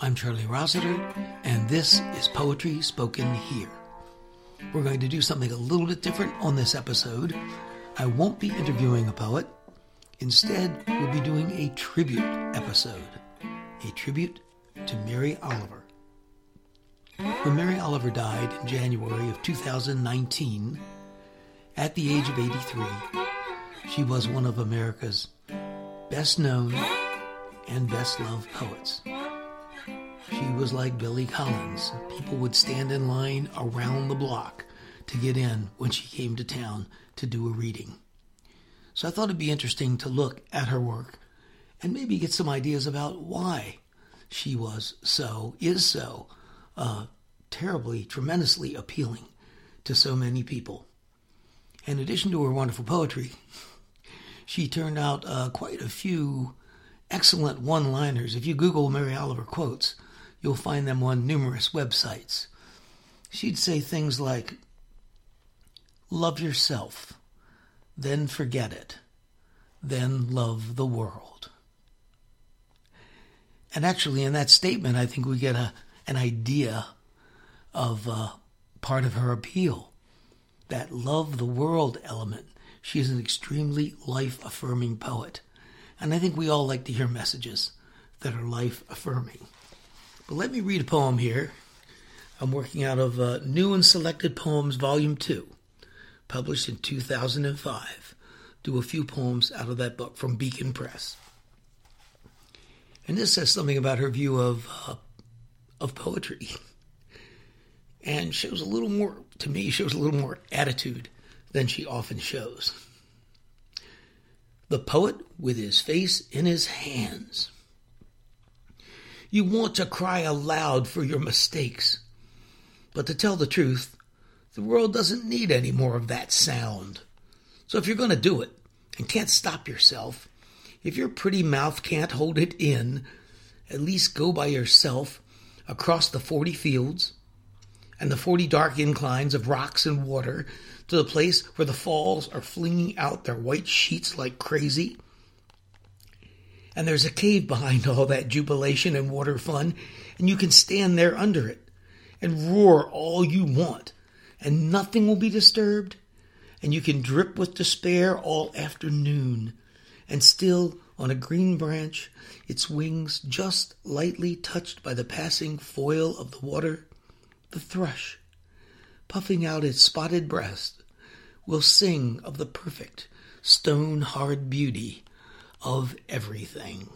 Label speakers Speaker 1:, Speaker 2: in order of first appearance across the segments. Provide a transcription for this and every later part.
Speaker 1: I'm Charlie Rossiter, and this is Poetry Spoken Here. We're going to do something a little bit different on this episode. I won't be interviewing a poet. Instead, we'll be doing a tribute episode. A tribute to Mary Oliver. When Mary Oliver died in January of 2019, at the age of 83, she was one of America's best known and best loved poets. She was like Billy Collins. People would stand in line around the block to get in when she came to town to do a reading. So I thought it'd be interesting to look at her work and maybe get some ideas about why she was so, is so, uh, terribly, tremendously appealing to so many people. In addition to her wonderful poetry, she turned out uh, quite a few excellent one liners. If you Google Mary Oliver quotes, you'll find them on numerous websites. She'd say things like, Love yourself, then forget it, then love the world. And actually, in that statement, I think we get a, an idea of uh, part of her appeal that love the world element. She is an extremely life affirming poet. And I think we all like to hear messages that are life affirming. But let me read a poem here. I'm working out of uh, New and Selected Poems, Volume 2, published in 2005. Do a few poems out of that book from Beacon Press. And this says something about her view of, uh, of poetry. And shows a little more, to me, shows a little more attitude than she often shows. The poet with his face in his hands. You want to cry aloud for your mistakes. But to tell the truth, the world doesn't need any more of that sound. So if you're going to do it and can't stop yourself, if your pretty mouth can't hold it in, at least go by yourself across the 40 fields and the 40 dark inclines of rocks and water to the place where the falls are flinging out their white sheets like crazy. And there's a cave behind all that jubilation and water fun, and you can stand there under it and roar all you want, and nothing will be disturbed, and you can drip with despair all afternoon, and still on a green branch, its wings just lightly touched by the passing foil of the water, the thrush, puffing out its spotted breast, will sing of the perfect, stone hard beauty of everything.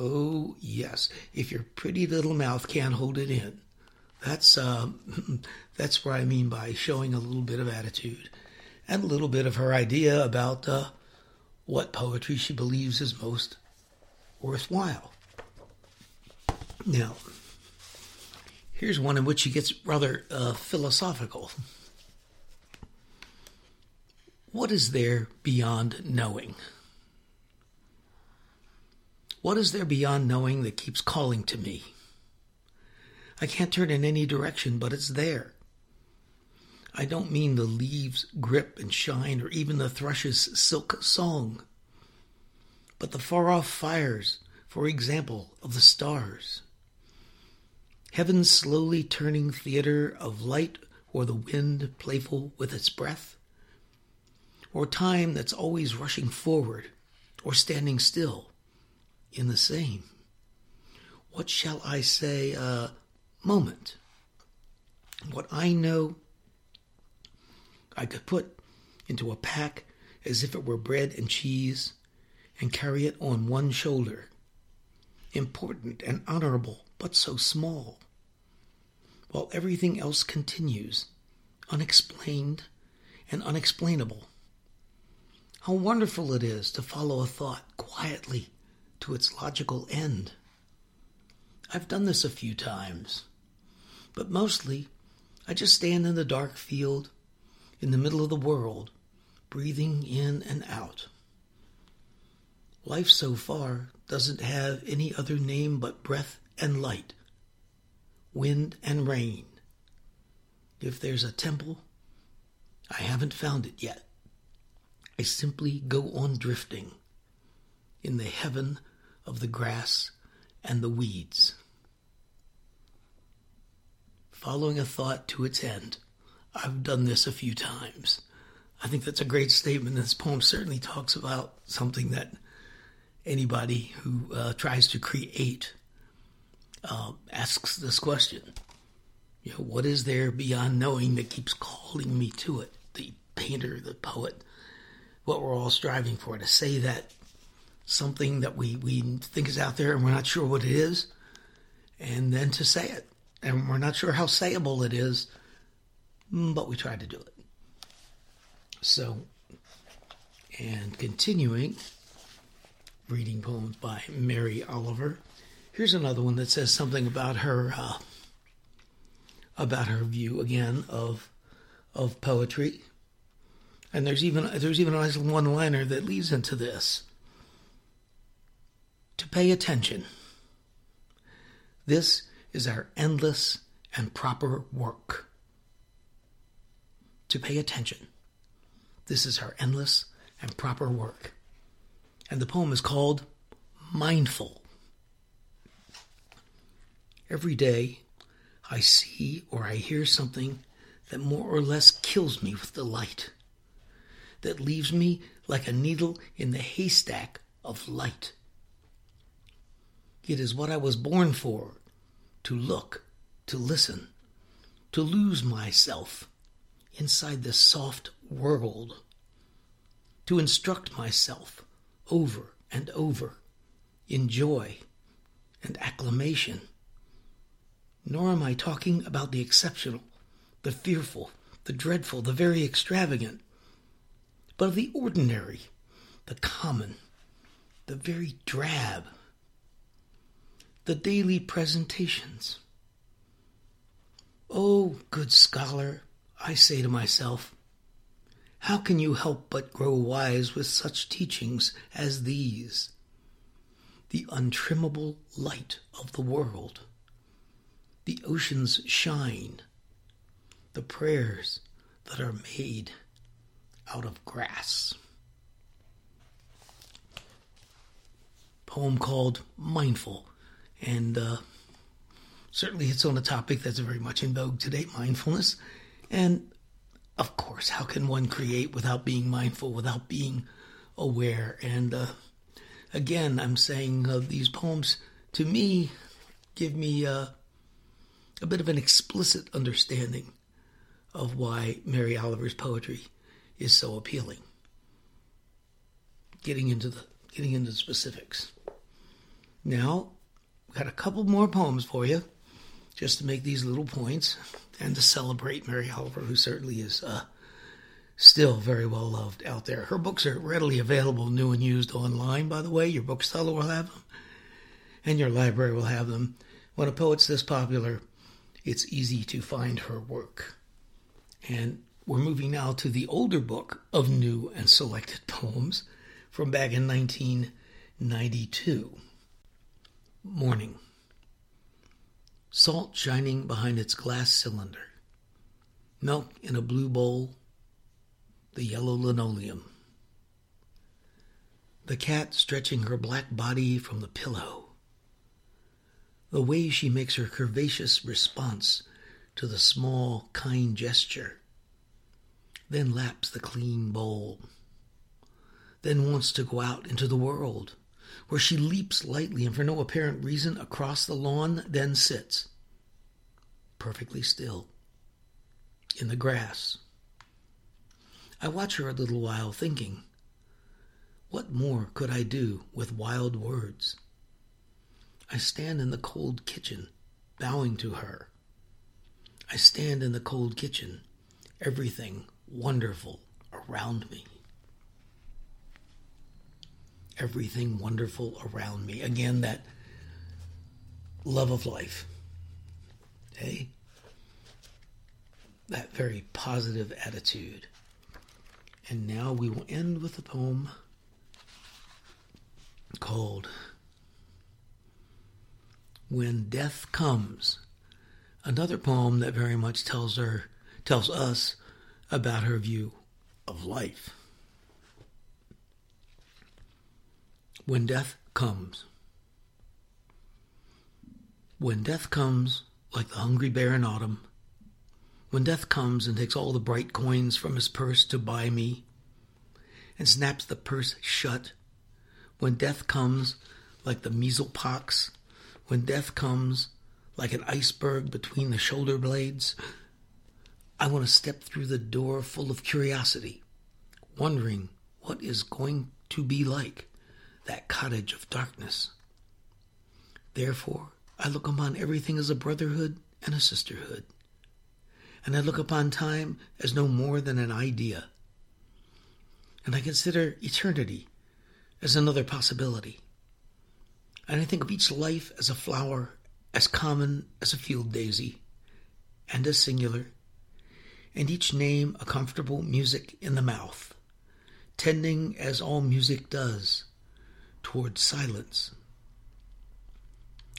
Speaker 1: Oh, yes, if your pretty little mouth can't hold it in. That's, uh, that's what I mean by showing a little bit of attitude and a little bit of her idea about uh, what poetry she believes is most worthwhile. Now, here's one in which he gets rather uh, philosophical. What is there beyond knowing? What is there beyond knowing that keeps calling to me? I can't turn in any direction, but it's there. I don't mean the leaves' grip and shine, or even the thrush's silk song, but the far off fires, for example, of the stars. Heaven's slowly turning theater of light, or the wind playful with its breath, or time that's always rushing forward, or standing still in the same. What shall I say? A uh, moment. What I know I could put into a pack as if it were bread and cheese and carry it on one shoulder. Important and honorable, but so small. While everything else continues, unexplained and unexplainable. How wonderful it is to follow a thought quietly to its logical end. I've done this a few times, but mostly I just stand in the dark field in the middle of the world, breathing in and out. Life so far doesn't have any other name but breath and light, wind and rain. If there's a temple, I haven't found it yet. I simply go on drifting in the heaven of the grass and the weeds. Following a thought to its end. I've done this a few times. I think that's a great statement. This poem certainly talks about something that anybody who uh, tries to create uh, asks this question. You know, what is there beyond knowing that keeps calling me to it? The painter, the poet, what we're all striving for, to say that something that we, we think is out there and we're not sure what it is, and then to say it. And we're not sure how sayable it is, mm, but we try to do it. So, and continuing, reading poems by Mary Oliver. Here's another one that says something about her uh, about her view again of of poetry. And there's even there's even a nice one-liner that leads into this. To pay attention. This is our endless and proper work. To pay attention. This is our endless and proper work. And the poem is called Mindful. Every day, I see or I hear something that more or less kills me with delight, that leaves me like a needle in the haystack of light. It is what I was born for to look, to listen, to lose myself inside this soft world, to instruct myself over and over in joy and acclamation nor am I talking about the exceptional, the fearful, the dreadful, the very extravagant, but of the ordinary, the common, the very drab, the daily presentations. Oh, good scholar, I say to myself, how can you help but grow wise with such teachings as these? The untrimmable light of the world the oceans shine, the prayers that are made out of grass. Poem called Mindful, and uh, certainly it's on a topic that's very much in vogue today mindfulness. And of course, how can one create without being mindful, without being aware? And uh, again, I'm saying uh, these poems to me give me uh, a bit of an explicit understanding of why Mary Oliver's poetry is so appealing. Getting into the getting into the specifics. Now, got a couple more poems for you, just to make these little points and to celebrate Mary Oliver, who certainly is uh, still very well loved out there. Her books are readily available, new and used online. By the way, your bookseller will have them, and your library will have them. When a poet's this popular, it's easy to find her work. And we're moving now to the older book of new and selected poems from back in 1992. Morning. Salt shining behind its glass cylinder. Milk in a blue bowl. The yellow linoleum. The cat stretching her black body from the pillow the way she makes her curvaceous response to the small, kind gesture, then laps the clean bowl, then wants to go out into the world, where she leaps lightly and for no apparent reason across the lawn, then sits, perfectly still, in the grass. I watch her a little while, thinking, what more could I do with wild words? I stand in the cold kitchen, bowing to her. I stand in the cold kitchen, everything wonderful around me. Everything wonderful around me. Again, that love of life. Hey? That very positive attitude. And now we will end with a poem called when death comes. Another poem that very much tells her tells us about her view of life. When death comes. When death comes, like the hungry bear in autumn, when death comes and takes all the bright coins from his purse to buy me, and snaps the purse shut, when death comes like the measle pox, when death comes like an iceberg between the shoulder blades, I want to step through the door full of curiosity, wondering what is going to be like that cottage of darkness. Therefore, I look upon everything as a brotherhood and a sisterhood. And I look upon time as no more than an idea. And I consider eternity as another possibility. And I think of each life as a flower as common as a field daisy and as singular, and each name a comfortable music in the mouth, tending as all music does towards silence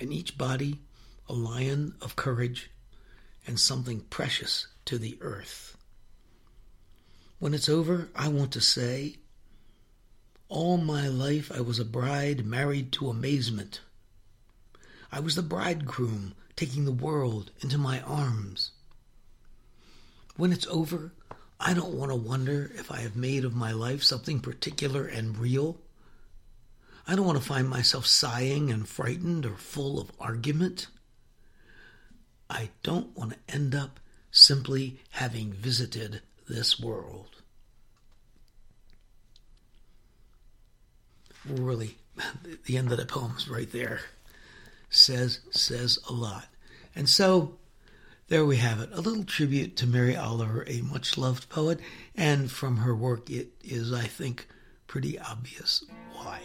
Speaker 1: and each body a lion of courage and something precious to the earth. When it's over, I want to say, all my life I was a bride married to amazement. I was the bridegroom taking the world into my arms. When it's over, I don't want to wonder if I have made of my life something particular and real. I don't want to find myself sighing and frightened or full of argument. I don't want to end up simply having visited this world. Really, the end of the poem's right there. Says says a lot. And so there we have it. A little tribute to Mary Oliver, a much loved poet, and from her work it is, I think, pretty obvious why.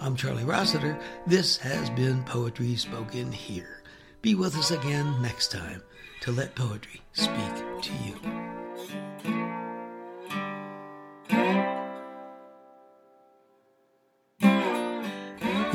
Speaker 1: I'm Charlie Rossiter. This has been Poetry Spoken Here. Be with us again next time to let poetry speak to you.